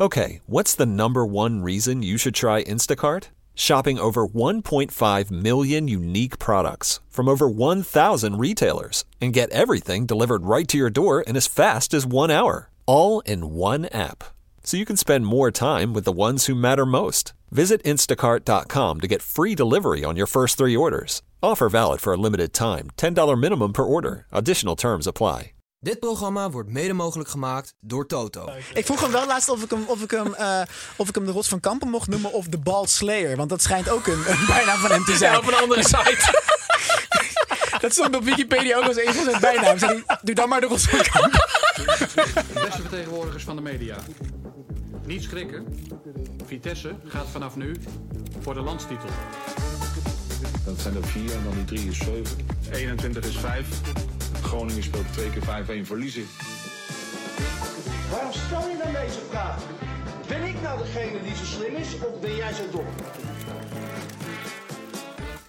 Okay, what's the number one reason you should try Instacart? Shopping over 1.5 million unique products from over 1,000 retailers and get everything delivered right to your door in as fast as one hour. All in one app. So you can spend more time with the ones who matter most. Visit instacart.com to get free delivery on your first three orders. Offer valid for a limited time. $10 minimum per order. Additional terms apply. Dit programma wordt mede mogelijk gemaakt door Toto. Ik vroeg hem wel laatst of ik hem, of ik hem, eh, of ik hem de Rots van Kampen mocht noemen of de Bald Slayer. Want dat schijnt ook een, een bijnaam van hem te zijn. Ja, op een andere site. Dat stond op Wikipedia ook als een van zijn bijnaam. Zei hij, doe dan maar de Rots van Kampen. De beste vertegenwoordigers van de media. Niet schrikken. Vitesse gaat vanaf nu voor de landstitel. Dat zijn er vier en dan die drie is zeven. 21 is 5. Groningen speelt twee keer 5-1 verliezen. Waarom stel je dan deze vraag? Ben ik nou degene die zo slim is of ben jij zo dom?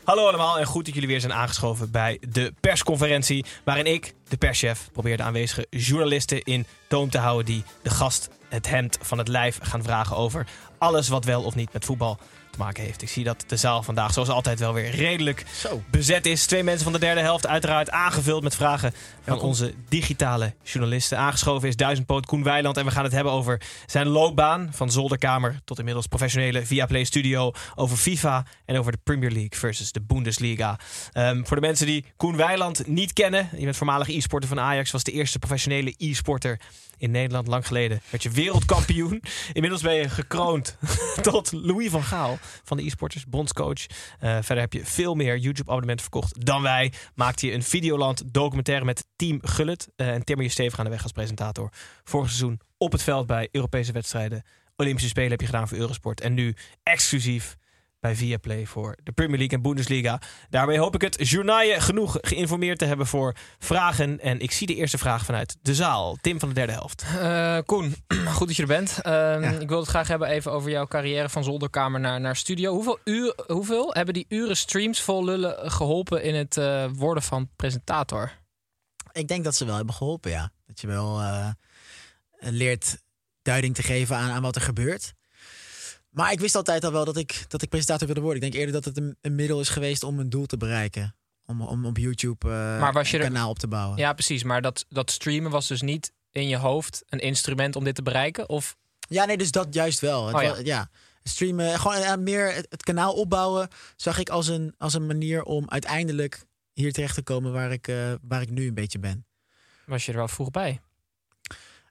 Hallo allemaal en goed dat jullie weer zijn aangeschoven bij de persconferentie. Waarin ik, de perschef, probeer de aanwezige journalisten in toom te houden. die de gast het hemd van het lijf gaan vragen over alles wat wel of niet met voetbal maken heeft. Ik zie dat de zaal vandaag zoals altijd wel weer redelijk Zo. bezet is. Twee mensen van de derde helft uiteraard aangevuld met vragen van onze digitale journalisten. Aangeschoven is duizendpoot Koen Weiland en we gaan het hebben over zijn loopbaan van zolderkamer tot inmiddels professionele Viaplay Studio, over FIFA en over de Premier League versus de Bundesliga. Ehm, voor de mensen die Koen Weiland niet kennen, je bent voormalig e-sporter van Ajax, was de eerste professionele e-sporter in Nederland lang geleden. Werd je wereldkampioen. Inmiddels ben je gekroond tot Louis van Gaal van de e-sporters, bondscoach. Eh, verder heb je veel meer YouTube-abonnementen verkocht dan wij. Maakte je een Videoland documentaire met Team Gullit. eh, en timmer je stevig aan de weg als presentator. Vorig seizoen op het veld bij Europese wedstrijden. Olympische Spelen heb je gedaan voor Eurosport. En nu exclusief bij Viaplay voor de Premier League en Bundesliga. Daarmee hoop ik het journaal genoeg geïnformeerd te hebben voor vragen. En ik zie de eerste vraag vanuit de zaal. Tim van de derde helft. Eh, Koen, goed dat je er bent. Ehm, Ja. Ik wil het graag hebben even over jouw carrière van zolderkamer naar, naar studio. Hoeveel, uur, hoeveel hebben die uren streams vol lullen geholpen in het eh, worden van presentator? Ik denk dat ze wel hebben geholpen, ja. Dat je wel eh, leert duiding te geven aan, aan wat er gebeurt. Maar ik wist altijd al wel dat ik, dat ik presentator wilde worden. Ik denk eerder dat het een, een middel is geweest om een doel te bereiken. Om, om op YouTube eh, Maar was je een er- kanaal op te bouwen. Ja, precies. Maar dat, dat streamen was dus niet in je hoofd een instrument om dit te bereiken? Of Ja, nee, dus dat juist wel. Oh, ja. Streamen, gewoon eh, meer het, het kanaal opbouwen, zag ik als een, als een manier om uiteindelijk hier terecht te komen waar ik, eh, waar ik nu een beetje ben. was je er wel vroeg bij?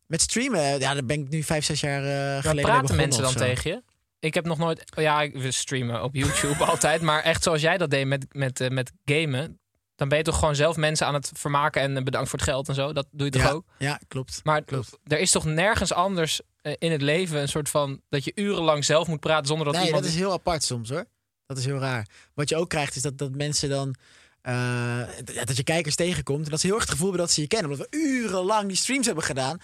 Met streamen, ja, daar ben ik nu vijf, zes jaar Maar geleden praten begonnen mensen dan tegen je? Ik heb nog nooit... oh Ja, ik- we streamen op YouTube altijd. Maar echt zoals jij dat deed met, met, eh, met gamen... dan ben je toch gewoon zelf mensen aan het vermaken... en eh, bedankt voor het geld en zo. Dat doe je toch ja, ook? Ja, klopt. Maar klopt. er is toch nergens anders eh, in het leven... een soort van... dat je urenlang zelf moet praten zonder dat nee, iemand... dat is heel apart soms hoor. Dat is heel raar. Wat je ook krijgt is dat, dat mensen dan. dat je kijkers tegenkomt. En dat ze heel erg het gevoel hebben dat ze je kennen. Omdat we urenlang die streams hebben gedaan.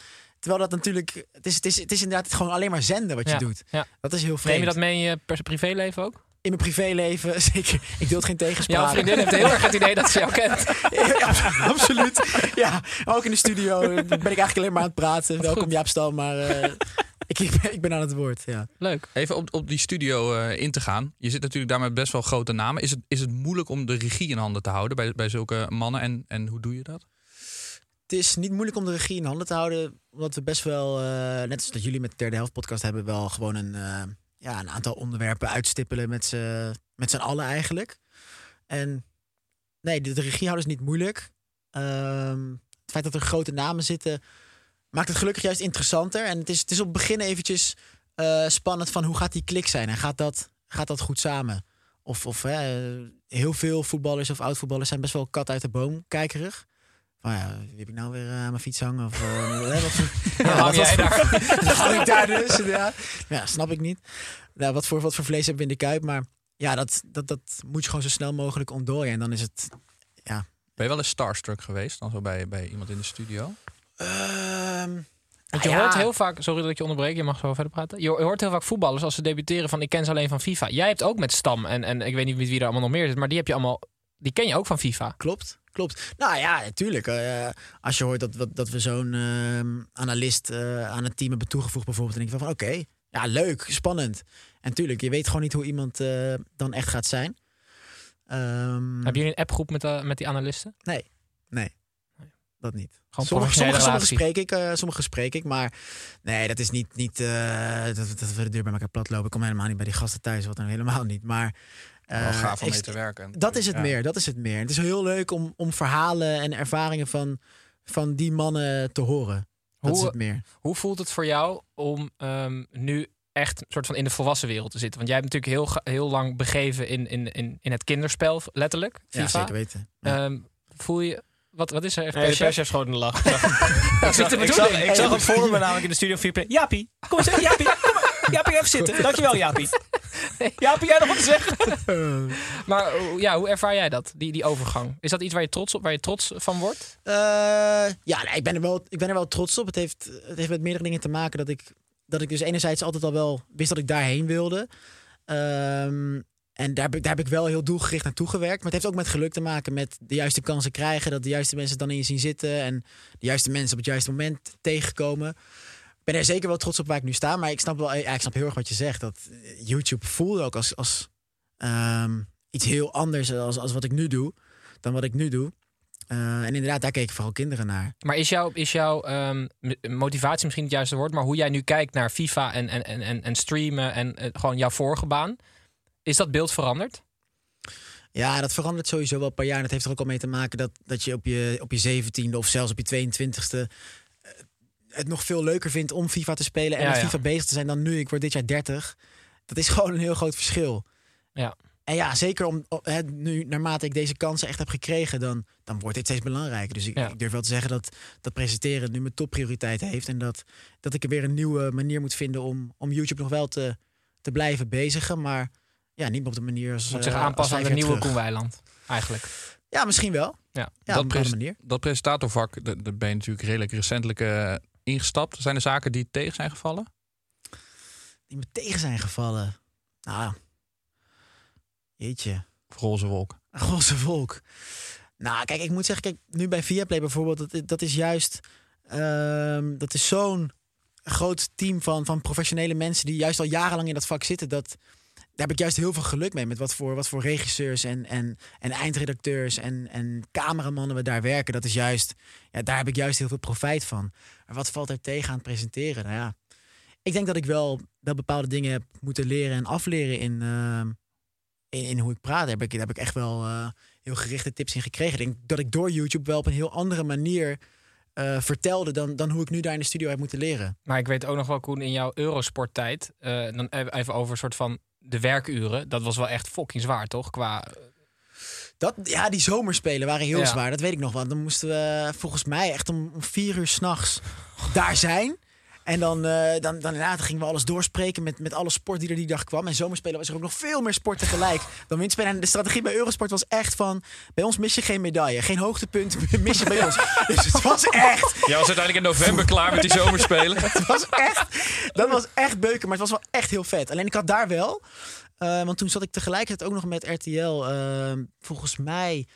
Terwijl dat natuurlijk. Het is, het is, het is inderdaad gewoon alleen maar zenden wat je Ja, doet. ja. Dat is heel Neem vreemd. je dat mee in je privéleven ook? In mijn privéleven, zeker. Ik deel het geen tegenspraak. Jouw vriendin heeft heel erg het idee dat ze jou kent. Ja, absoluut. Ja, ook in de studio ben ik eigenlijk alleen maar aan het praten. Welkom Jaap Stal, maar eh, ik, ik, ben, aan het woord. Ja. Leuk. Even op, op die studio eh, in te gaan. Je zit natuurlijk daar met best wel grote namen. Is het, is het moeilijk om de regie in handen te houden bij, bij zulke mannen? En, en hoe doe je dat? Het is niet moeilijk om de regie in handen te houden. Omdat we best wel, eh, net als dat jullie met de derde helft podcast hebben, wel gewoon een, eh, ja, een aantal onderwerpen uitstippelen met z'n met allen eigenlijk. En nee, de, houden is niet moeilijk. Ehm, het feit dat er grote namen zitten, maakt het gelukkig juist interessanter. En het is, het is op het begin eventjes eh, spannend van hoe gaat die klik zijn en gaat dat, gaat dat goed samen? Of, of heel veel voetballers of oud-voetballers zijn best wel kat uit de boom kijkerig. Van ja, wie heb ik nou weer eh, aan mijn fiets hangen? Of, eh, hè, wat voor- Ja, wat jij voor- daar? Dan hang ik daar dus. Ja, ja snap ik niet. Nou, wat, voor, wat voor vlees hebben we in de kuip? Maar ja, dat, dat, dat moet je gewoon zo snel mogelijk ontdooien. En dan is het... Ja, Ben je wel eens starstruck geweest? Dan zo bij, bij iemand in de studio? Ehm, Want je nou ja. hoort heel vaak, sorry dat ik je onderbreek, je mag zo verder praten. Je hoort heel vaak voetballers als ze debuteren van ik ken ze alleen van FIFA. Jij hebt ook met Stam en, en ik weet niet met wie er allemaal nog meer zit, maar die heb je allemaal, die ken je ook van FIFA. Klopt, klopt. Nou ja, natuurlijk. eh, als je hoort dat, dat, we zo'n ehm, analist eh, aan het team hebben toegevoegd bijvoorbeeld. Dan denk je van, oké, ja, leuk, spannend. En tuurlijk, je weet gewoon niet hoe iemand eh, dan echt gaat zijn. Ehm, Heb jullie een appgroep met, met die analisten? Nee, nee. Dat niet. Gewoon sommige, sommige, sommige spreek ik, eh, sommige spreek ik, maar nee, dat is niet, niet dat, dat we de deur bij elkaar platlopen. Ik kom helemaal niet bij die gasten thuis, wat dan helemaal niet. Maar Wel eh, gaaf om mee te werken. dat is het Ja. meer, dat is het meer. Het is heel leuk om, om verhalen en ervaringen van, van die mannen te horen. Dat is Hoe- het meer. Hoe voelt het voor jou om ehm, nu echt soort van in de volwassen wereld te zitten? Want jij hebt natuurlijk heel, heel lang begeven in, in, in, in het kinderspel, letterlijk. FIFA. Ja, zeker weten. Ja. Ehm, voel je, wat, wat is er? Nee, de perschef? perschef schoot in de lach. Ik zag, ik is zag, ik zag, bedoeling. ik zag het voor me namelijk in de studio 4 Jaapie, kom eens even, Jaapie. Jaapie, even zitten. Dankjewel, Jaapie. Jaapie, jij nog wat te zeggen? Maar eh, ja, hoe ervaar jij dat, die, die overgang? Is dat iets waar je trots, op, waar je trots van wordt? Eh, ja, nee, ik, ben er wel, ik ben er wel trots op. Het heeft, het heeft met meerdere dingen te maken dat ik, dat ik dus enerzijds altijd al wel wist dat ik daarheen wilde. Ehm, en daar heb, ik, daar heb ik wel heel doelgericht naartoe gewerkt. Maar het heeft ook met geluk te maken met de juiste kansen krijgen. Dat de juiste mensen dan in je zien zitten. En de juiste mensen op het juiste moment tegenkomen. Ik ben er zeker wel trots op waar ik nu sta. Maar ik snap, wel, ja, ik snap heel erg wat je zegt. Dat eh, YouTube voelde ook als, als ehm, iets heel anders als, als wat ik nu doe. Dan wat ik nu doe. Eh, en inderdaad, daar keken vooral kinderen naar. Maar is, jouw is jouw ehm, motivatie misschien het juiste woord, maar hoe jij nu kijkt naar FIFA en, en, en, en, en streamen en eh, gewoon jouw vorige baan, is dat beeld veranderd? Ja, dat verandert sowieso wel per jaar. En dat heeft er ook al mee te maken dat, dat je op je, op je zeventiende of zelfs op je 22e eh, het nog veel leuker vindt om FIFA te spelen en Ja, met ja. FIFA bezig te zijn dan nu. Ik word dit jaar 30. Dat is gewoon een heel groot verschil. Ja. En ja, zeker om, hè, nu, naarmate ik deze kansen echt heb gekregen, dan, dan wordt dit steeds belangrijker. Dus ik, Ja. ik durf wel te zeggen dat, dat presenteren nu mijn topprioriteit heeft. En dat, dat ik er weer een nieuwe manier moet vinden om, om YouTube nog wel te, te blijven bezigen. Maar ja, niet meer op de manier als. Moet eh, zich als aanpassen aan de nieuwe terug. Koen Weiland, eigenlijk. Ja, misschien wel. Ja. Ja, op dat, pres- manier. dat presentatorvak, da- daar ben je natuurlijk redelijk recentelijk eh, ingestapt. Zijn er zaken die tegen zijn gevallen? Die me tegen zijn gevallen. Nou, jeetje. Roze wolk? Roze volk. Nou, kijk, ik moet zeggen, kijk, nu bij Viaplay bijvoorbeeld, dat, dat is juist, ehm, dat is zo'n groot team van, van professionele mensen die juist al jarenlang in dat vak zitten. Dat, daar heb ik juist heel veel geluk mee met wat voor, wat voor regisseurs en, en, en eindredacteurs en, en cameramannen we daar werken. Dat is juist, ja, daar heb ik juist heel veel profijt van. Maar wat valt er tegen aan het presenteren? Nou ja, ik denk dat ik wel, wel bepaalde dingen heb moeten leren en afleren in, ehm, in, in hoe ik praat. Daar heb ik, daar heb ik echt wel eh, heel gerichte tips in gekregen. Ik denk dat ik door YouTube wel op een heel andere manier eh, vertelde dan, dan hoe ik nu daar in de studio heb moeten leren. Maar ik weet ook nog wel, Koen, in jouw Eurosport-tijd, eh, dan even over een soort van de werkuren. Dat was wel echt fucking zwaar, toch? Qua Dat, ja, die zomerspelen waren heel Ja. zwaar. Dat weet ik nog wel. Dan moesten we volgens mij echt om, om vier uur s'nachts daar zijn. En dan, eh dan, dan inderdaad gingen we alles doorspreken met, met alle sport die er die dag kwam. En zomerspelen was er ook nog veel meer sport tegelijk dan windspelen. En de strategie bij Eurosport was echt van... Bij ons mis je geen medaille. Geen hoogtepunt mis je bij ons. Dus het was echt... Jij was uiteindelijk in november klaar met die zomerspelen. Het was echt, dat was echt beuken, maar het was wel echt heel vet. Alleen ik had daar wel, eh, want toen zat ik tegelijkertijd ook nog met RTL. eh, volgens mij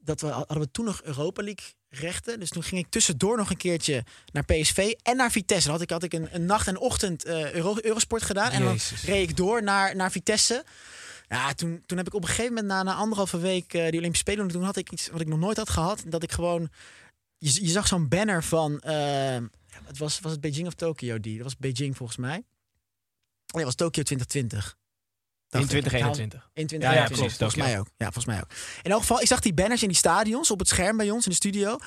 dat we, hadden we toen nog Europa League rechten. Dus toen ging ik tussendoor nog een keertje naar PSV en naar Vitesse. Dan had ik, had ik een, een nacht en ochtend eh, Euro, Eurosport gedaan. En dan reed ik door naar, naar Vitesse. Ja, toen, toen heb ik op een gegeven moment na, na anderhalve week eh, die Olympische Spelen... toen had ik iets wat ik nog nooit had gehad. Dat ik gewoon... Je, je zag zo'n banner van... eh, het was, was het Beijing of Tokio die? Dat was Beijing volgens mij. Nee, dat was Tokio 2020. In Dacht ik. 2021. In Ja, 2021, ja, precies, Volgens mij ook. Ja, volgens mij ook. In elk geval, ik zag die banners in die stadions op het scherm bij ons in de studio.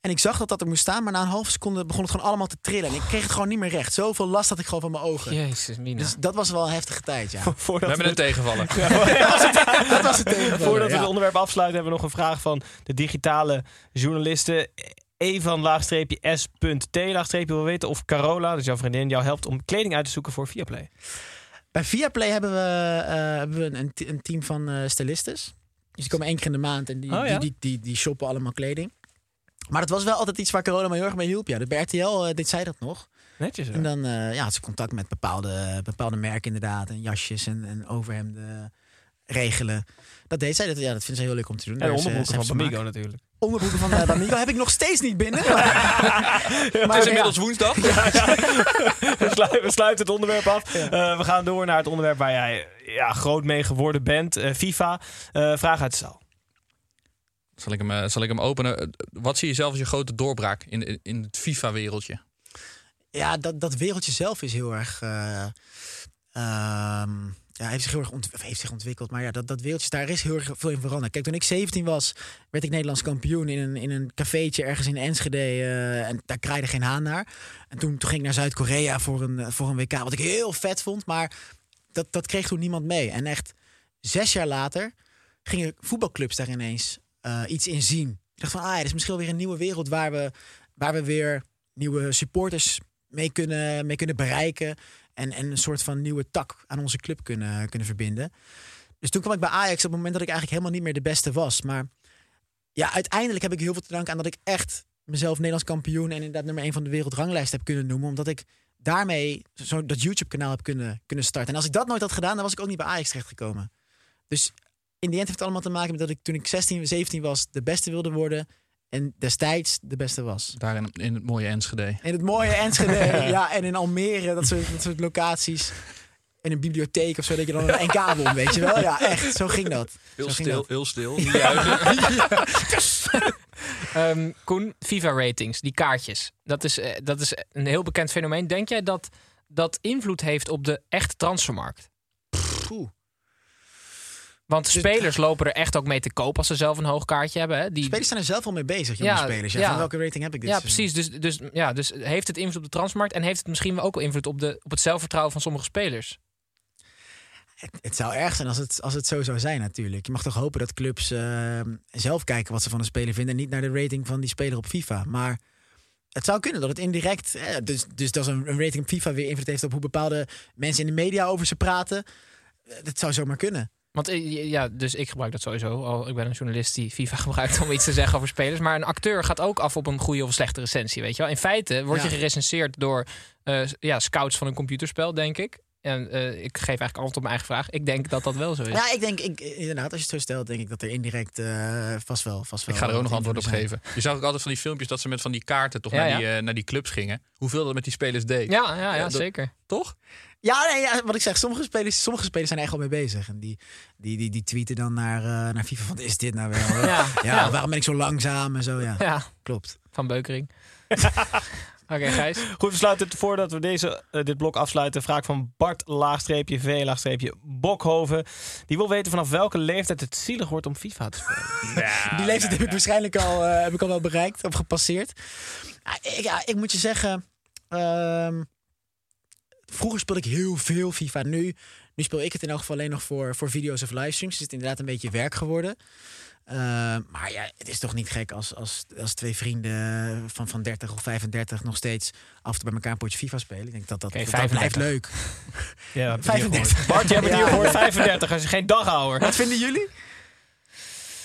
En ik zag dat dat er moest staan, maar na een halve seconde begon het gewoon allemaal te trillen. En ik kreeg het gewoon niet meer recht. Zoveel last had ik gewoon van mijn ogen. Jezus, Mina. Dus dat was wel een heftige tijd, ja. We hebben een tegenvaller. dat was het tegenvaller, Voordat we ja. het onderwerp afsluiten, hebben we nog een vraag van de digitale journalisten. Evan laagstreepje S.T laagstreepje wil weten of Carola, dus jouw vriendin, jou helpt om kleding uit te zoeken voor Viaplay. Bij Viaplay hebben we, eh, hebben we een, een team van stylistes. Dus die komen één keer in de maand en die, Oh, ja? die, die, die, shoppen allemaal kleding. Maar het was wel altijd iets waar corona me heel erg mee hielp. Ja, de bij RTL eh, deed zij dat nog. Netjes. En dan ja, had ze contact met bepaalde, bepaalde merken inderdaad. En jasjes en, en overhemden regelen. Dat deed zij. Dat, ja, dat vindt ze heel leuk om te doen. En eh, onderbroeken van Bamigo natuurlijk. Onderbroeken van uh, heb ik nog steeds niet binnen. Het is inmiddels woensdag. we, sluiten, we sluiten het onderwerp af. Eh, we gaan door naar het onderwerp waar jij ja, groot mee geworden bent. eh, FIFA. Eh, vraag uit de zaal. Zal ik hem, eh, zal ik hem openen? Eh, Wat zie je zelf als je grote doorbraak in, in- het FIFA-wereldje? Ja, dat, dat wereldje zelf is heel erg. eh, ja, heeft zich heel erg heeft zich ontwikkeld. Maar ja, dat, dat wereldje, daar is heel erg veel in veranderd. Kijk, toen ik 17 was, werd ik Nederlands kampioen in een, in een cafeetje ergens in Enschede. eh, en daar kraaide geen haan naar. En toen, toen ging ik naar Zuid-Korea voor een, eh, voor een WK, wat ik heel vet vond. Maar dat, dat kreeg toen niemand mee. En echt zes jaar later gingen voetbalclubs daar ineens eh, iets in zien. Ik dacht van, ah, ja, is misschien weer een nieuwe wereld waar we, waar we weer nieuwe supporters mee kunnen, mee kunnen bereiken. En, en een soort van nieuwe tak aan onze club kunnen, kunnen verbinden. Dus toen kwam ik bij Ajax op het moment dat ik eigenlijk helemaal niet meer de beste was. Maar ja, uiteindelijk heb ik heel veel te danken aan dat ik echt mezelf Nederlands kampioen en inderdaad nummer 1 van de wereldranglijst heb kunnen noemen. Omdat ik daarmee zo dat YouTube-kanaal heb kunnen, kunnen starten. En als ik dat nooit had gedaan, dan was ik ook niet bij Ajax terechtgekomen. Dus in die end heeft het allemaal te maken met dat ik toen ik 16, 17 was, de beste wilde worden. En destijds de beste was. Daar in, in het mooie Enschede. In het mooie Enschede, ja, en in Almere, dat soort, dat soort locaties. In een bibliotheek of zo, dat je dan een NK won, weet je wel? Ja, echt, zo ging dat. Heel Zo stil, dat. heel stil. Juichen. Ehm, Koen, FIFA-ratings, die kaartjes. Dat is, eh, dat is een heel bekend fenomeen. Denk jij dat dat invloed heeft op de echte transfermarkt? Want spelers lopen er echt ook mee te koop als ze zelf een hoog kaartje hebben. Hè? Die, Spelers zijn er zelf al mee bezig, jonge Ja, spelers. Ja, ja. Van welke rating heb ik dit ja, seizoen? precies. Dus, dus, ja, dus heeft het invloed op de transfermarkt en heeft het misschien ook wel invloed op, de, op het zelfvertrouwen van sommige spelers? Het, het zou erg zijn als het, als het zo zou zijn natuurlijk. Je mag toch hopen dat clubs eh, zelf kijken wat ze van een speler vinden... en niet naar de rating van die speler op FIFA. Maar het zou kunnen dat het indirect... eh, dus, dus dat een, een rating op FIFA weer invloed heeft... op hoe bepaalde mensen in de media over ze praten. Eh, Dat zou zomaar kunnen. Want eh, ja, dus ik gebruik dat sowieso. Al, ik ben een journalist die FIFA gebruikt om iets te zeggen over spelers. Maar een acteur gaat ook af op een goede of slechte recensie, weet je wel. In feite word je Ja. gerecenseerd door eh, ja, scouts van een computerspel, denk ik. En eh, ik geef eigenlijk antwoord op mijn eigen vraag. Ik denk dat dat wel zo is. Ja, ik denk, ik, inderdaad, als je het zo stelt... denk ik dat er indirect eh, vast wel vast wel Ik ga er ook nog antwoord op geven. Je zag ook altijd van die filmpjes dat ze met van die kaarten toch Ja, naar, ja. die, eh, naar die clubs gingen. Hoeveel dat met die spelers deed. Ja, ja, ja, dat- zeker. Toch? Ja, nee, ja, wat ik zeg, sommige spelers, sommige spelers zijn er echt al mee bezig. En die, die, die, die tweeten dan naar, eh, naar FIFA van, is dit nou wel? Ja, Ja, ja. waarom ben ik zo langzaam en zo, ja. Ja, Klopt. van Beukering. Oké, Gijs. Goed, we sluiten het voordat we deze, eh, dit blok afsluiten. Vraag van Bart laagstreepje V laagstreepje Bokhoven. Die wil weten vanaf welke leeftijd het zielig wordt om FIFA te spelen. die leeftijd heb ik waarschijnlijk al, eh, heb ik al wel bereikt of gepasseerd. Ja, ik, ja, ik moet je zeggen, ehm, vroeger speelde ik heel veel FIFA. Nu, nu speel ik het in elk geval alleen nog voor, voor video's of livestreams. Dus het is inderdaad een beetje werk geworden. Ehm, maar ja, het is toch niet gek als, als, als twee vrienden van, van 30 of 35 nog steeds af en toe bij elkaar een potje FIFA spelen. Ik denk dat dat, Oké, dat, dat blijft 35. leuk. Ja, heb je 35. gehoord. Bart, je hebt het hier gehoord. 35, als je geen daghouwer. Wat vinden jullie?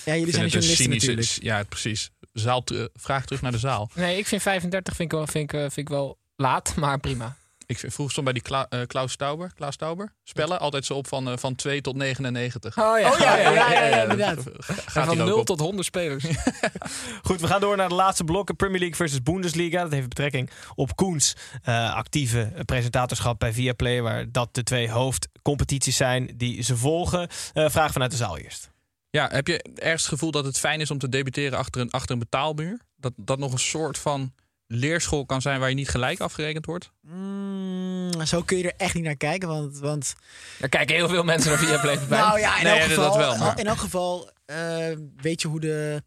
Ja, jullie zijn het een journalisten cynische- natuurlijk. Ja, precies. Zaal te- vraag terug naar de zaal. Nee, ik vind 35 vind ik wel, vind ik, eh, vind ik wel laat, maar prima. Ik vroeger stond bij die Kla- eh, Klaus Tauber, Klaus Tauber spellen altijd zo op van, eh, van 2 tot 99. Oh Oh ja, ja, ja, ja, ja, inderdaad. Gaat van hier ook 0 op. tot 100 spelers. Goed, we gaan door naar de laatste blokken. Premier League versus Bundesliga. Dat heeft betrekking op Koens eh, actieve presentatorschap bij Viaplay. Waar dat de twee hoofdcompetities zijn die ze volgen. Eh, vraag vanuit de zaal eerst. Ja, heb je ergens het gevoel dat het fijn is om te debuteren achter een, achter een betaalmuur? Dat dat nog een soort van leerschool kan zijn waar je niet gelijk afgerekend wordt? Mm, zo kun je er echt niet naar kijken, want... want Er kijken heel veel mensen naar Viaplay voorbij. Nou ja, in Nee, elk dat geval, wel, maar- in elk geval eh, weet je hoe de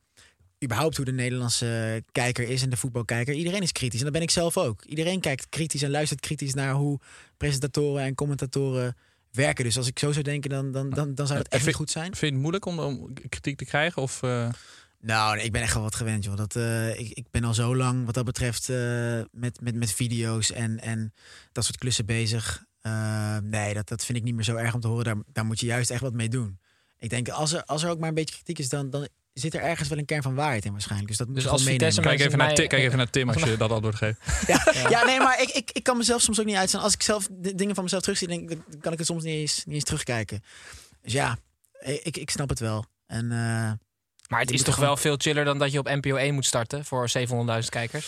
überhaupt hoe de Nederlandse kijker is en de voetbalkijker. Iedereen is kritisch en dat ben ik zelf ook. Iedereen kijkt kritisch en luistert kritisch naar hoe presentatoren en commentatoren werken. Dus als ik zo zou denken, dan, dan, dan, dan zou dat echt vind- niet goed zijn. Vind je het moeilijk om, om kritiek te krijgen? Of, eh, Nou, ik ben echt wel wat gewend, joh. Dat, eh, ik, ik ben al zo lang wat dat betreft eh, met, met, met video's en, en dat soort klussen bezig. Eh, nee, dat, dat vind ik niet meer zo erg om te horen. Daar, daar moet je juist echt wat mee doen. Ik denk, als er, als er ook maar een beetje kritiek is, dan, dan zit er ergens wel een kern van waarheid in waarschijnlijk. Dus dat moet Dus je als Vitesse meenemen. Kijk even, naar, kijk even naar Tim als je dat antwoord geeft. Ja, ja. nee, maar ik, ik, ik kan mezelf soms ook niet uitstaan. Als ik zelf de dingen van mezelf terugzie, denk, ik, dan kan ik het soms niet eens, niet eens terugkijken. Dus ja, ik, ik snap het wel. En, eh, Maar het is toch gewoon- wel veel chiller dan dat je op NPO 1 moet starten voor 700.000 kijkers.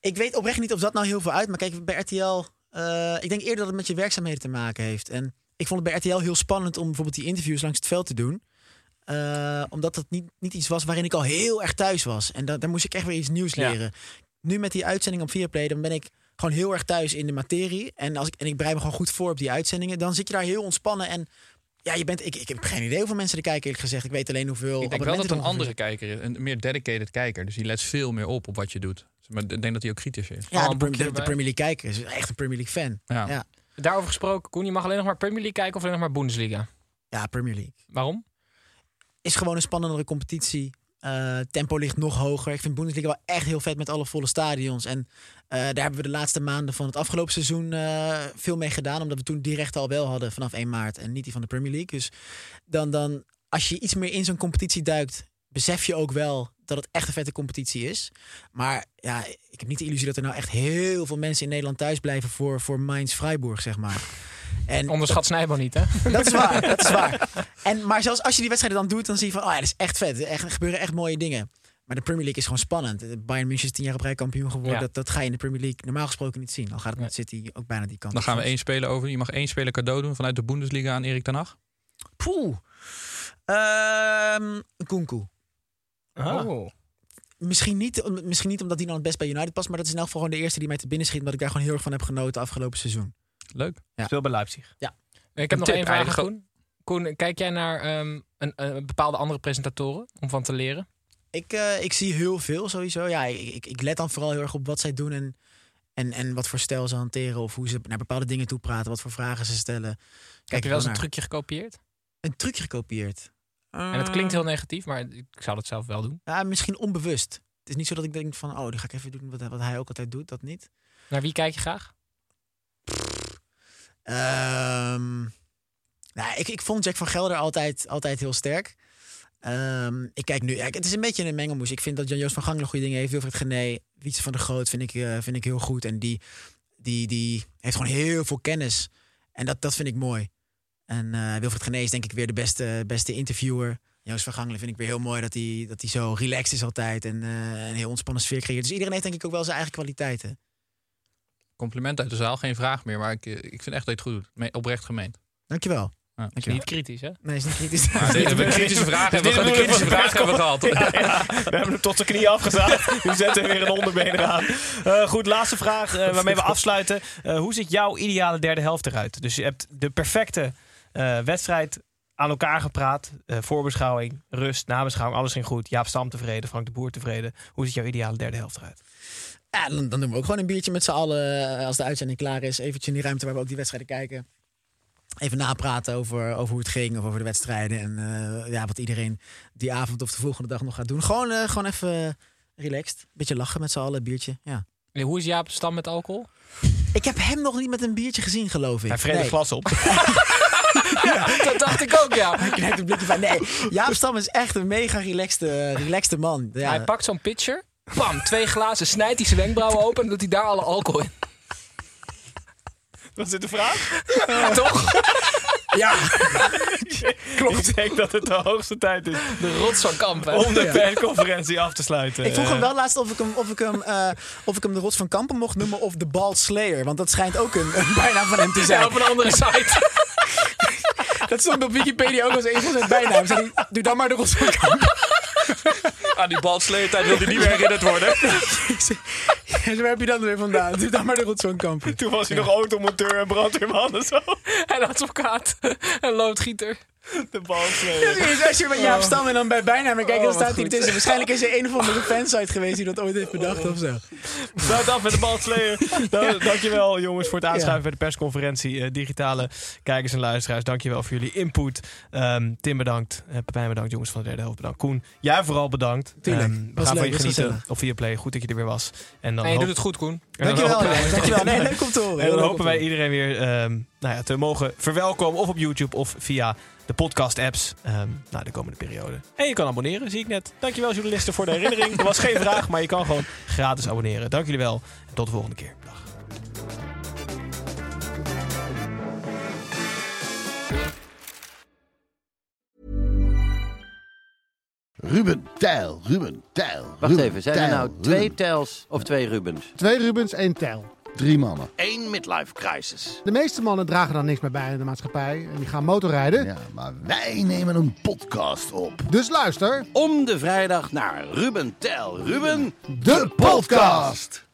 ik weet oprecht niet of dat nou heel veel uit. Maar kijk, bij RTL, eh, ik denk eerder dat het met je werkzaamheden te maken heeft. En ik vond het bij RTL heel spannend om bijvoorbeeld die interviews langs het veld te doen. Eh, omdat dat niet, niet iets was waarin ik al heel erg thuis was. En da- daar moest ik echt weer iets nieuws Ja. leren. Nu met die uitzending op Viaplay, dan ben ik gewoon heel erg thuis in de materie. En, als ik, en ik bereid me gewoon goed voor op die uitzendingen. Dan zit je daar heel ontspannen. En ja, je bent, ik, ik heb geen idee hoeveel mensen er kijken, eerlijk gezegd. Ik weet alleen hoeveel. Ik denk wel dat het een andere kijker is. Een meer dedicated kijker. Dus die let veel meer op op wat je doet. Maar ik denk dat hij ook kritisch is. Ja, de, de. Premier League kijker is echt een Premier League fan. Ja. Ja, Daarover gesproken, Koen, je mag alleen nog maar Premier League kijken of alleen nog maar Bundesliga. ja Premier League. Waarom? is gewoon een spannendere competitie. Eh, tempo ligt nog hoger. Ik vind Bundesliga wel echt heel vet met alle volle stadions. En eh, daar hebben we de laatste maanden van het afgelopen seizoen eh, veel mee gedaan. Omdat we toen die rechten al wel hadden vanaf 1 maart. En niet die van de Premier League. Dus dan, dan als je iets meer in zo'n competitie duikt, besef je ook wel dat het echt een vette competitie is. Maar ja, ik heb niet de illusie dat er nou echt heel veel mensen in Nederland thuis blijven voor, voor Mainz Freiburg, zeg maar. En Onderschat Snijbo niet, hè? dat is waar, dat is waar. En, maar zelfs als je die wedstrijden dan doet, dan zie je van, oh ja, dat is echt vet. Er gebeuren echt mooie dingen. Maar de Premier League is gewoon spannend. Bayern München is tien jaar op rij kampioen geworden. Ja. Dat, dat ga je in de Premier League normaal gesproken niet zien. Al gaat het met City ook bijna die kant Dan gaan we één speler over. Je mag één speler cadeau doen vanuit de Bundesliga aan Erik ten Hag. Poeh. Ehm Kunku. Oh. Misschien niet, misschien niet omdat hij dan het best bij United past. Maar dat is in elk geval gewoon de eerste die mij te binnen schiet. Omdat ik daar gewoon heel erg van heb genoten afgelopen seizoen. Leuk. Speel bij Leipzig. Ik Een heb nog één vraag. Koen. Koen, kijk jij naar ehm, een, een bepaalde andere presentatoren om van te leren? Ik, eh, ik zie heel veel sowieso. Ja, ik, ik, ik let dan vooral heel erg op wat zij doen en, en, en wat voor stijl ze hanteren. Of hoe ze naar bepaalde dingen toe praten, wat voor vragen ze stellen. Heb Kijk je wel eens een naar. trucje gekopieerd? Een trucje gekopieerd. En het klinkt heel negatief, maar ik zou dat zelf wel doen. Ja, misschien onbewust. Het is niet zo dat ik denk van, oh, die ga ik even doen wat, wat hij ook altijd doet. Dat niet. Naar wie kijk je graag? Ehm, nou, ik, ik vond Jack van Gelder altijd, altijd heel sterk. Ehm, ik kijk nu, het is een beetje een mengelmoes. Ik vind dat Jan-Joos van Gangelen goede dingen heeft. Wilfried Gené, Wietse van der Groot vind ik, eh, vind ik heel goed. En die, die, die heeft gewoon heel veel kennis. En dat, dat vind ik mooi. En eh Wilfried Gené is denk ik weer de beste, beste interviewer. Joost van Gangelen vind ik weer heel mooi dat hij, dat hij zo relaxed is altijd. En eh, een heel ontspannen sfeer creëert. Dus iedereen heeft denk ik ook wel zijn eigen kwaliteiten. Compliment uit de zaal, geen vraag meer. Maar ik, eh, ik vind echt dat je het goed doet. Me- Oprecht gemeend. Dankjewel. Ja. Dankjewel. Niet kritisch, hè? Nee, is niet kritisch. Maar de, de kritische vraag hebben we, is kritische hebben we gehad. We hebben hem tot de knie afgezaagd. Nu zetten we weer een onderbeen eraan. Eh, goed, laatste vraag eh, waarmee we afsluiten. Eh, hoe ziet jouw ideale derde helft eruit? Dus je hebt de perfecte eh, wedstrijd aan elkaar gepraat. Eh, voorbeschouwing, rust, nabeschouwing. Alles ging goed. Jaap Stam tevreden, Frank de Boer tevreden. Hoe ziet jouw ideale derde helft eruit? Ja, dan, dan doen we ook gewoon een biertje met z'n allen eh, als de uitzending klaar is. Eventjes in die ruimte waar we ook die wedstrijden kijken. Even napraten over, over hoe het ging of over de wedstrijden. En eh, ja, wat iedereen die avond of de volgende dag nog gaat doen. Gewoon, eh, gewoon even relaxed. Beetje lachen met z'n allen, biertje. Ja. En Hoe is Jaap Stam met alcohol? Ik heb hem nog niet met een biertje gezien, geloof ik. Hij vreet Nee. een glas op. dat dacht ik ook, ja. Hij knijpt een blikje van. Nee, Jaap Stam is echt een mega relaxte, relaxte man. Ja. Hij pakt zo'n pitcher, bam, twee glazen, snijdt hij zijn wenkbrauwen open en doet hij daar alle alcohol in. Wat is de vraag? Toch? ja. Klopt. Ik denk dat het de hoogste tijd is De rots van Kamp, hè? om de persconferentie af te sluiten. Ik vroeg hem wel laatst of ik hem, of ik hem, eh, of ik hem de Rots van Kampen mocht noemen of de Bald Slayer. Want dat schijnt ook een, een bijnaam van hem te zijn. Ja, op een andere site. Dat stond op Wikipedia ook als een van zijn bijnaam. Zei doe dan maar de Rots van Kampen. Aan die balsleertijd wil hij niet meer herinnerd worden. En waar heb je dat weer vandaan? Doe dan maar de Kampen. Toen was hij nog automonteur en brandweerman en zo. En advocaat en loodgieter. De balsleer. Als je met Jaap Stam en dan bij bijnaam kijkt, Oh, dan wat staat hij tussen. Waarschijnlijk is er een of andere fansite geweest die dat ooit heeft bedacht of zo. Sluit af met de balsleer. Dan, Dankjewel jongens voor het aanschuiven bij de persconferentie. Eh, digitale kijkers en luisteraars, dankjewel voor jullie input. Ehm, Tim bedankt. Uh, Pepijn bedankt. Jongens van de derde helft bedankt. Koen, jij vooral bedankt. Tuurlijk. Ehm, we Was gaan leuk, van je genieten op Viaplay. Goed dat je er weer was. En dan je doet het goed, Koen. en dan Dankjewel. Nee, leuk om te horen. En dan hopen wij iedereen weer ehm, nou ja, te mogen verwelkomen. Of op YouTube of via de podcast-apps. ehm nou, de komende periode. En je kan abonneren, zie ik net. Dankjewel, journalisten, voor de herinnering. Er was geen vraag, maar je kan gewoon gratis abonneren. Dank jullie wel. En tot de volgende keer. Dag. Ruben Tijl, Ruben Tijl. Wacht Ruben even, zijn er Tijl, nou twee Ruben. Tels of twee Rubens? Twee Rubens, één tel. Drie mannen. Eén midlife crisis. De meeste mannen dragen dan niks meer bij in de maatschappij. En die gaan motorrijden. Ja, maar wij nemen een podcast op. Dus luister. Om de vrijdag naar Ruben Tel. Ruben, De podcast!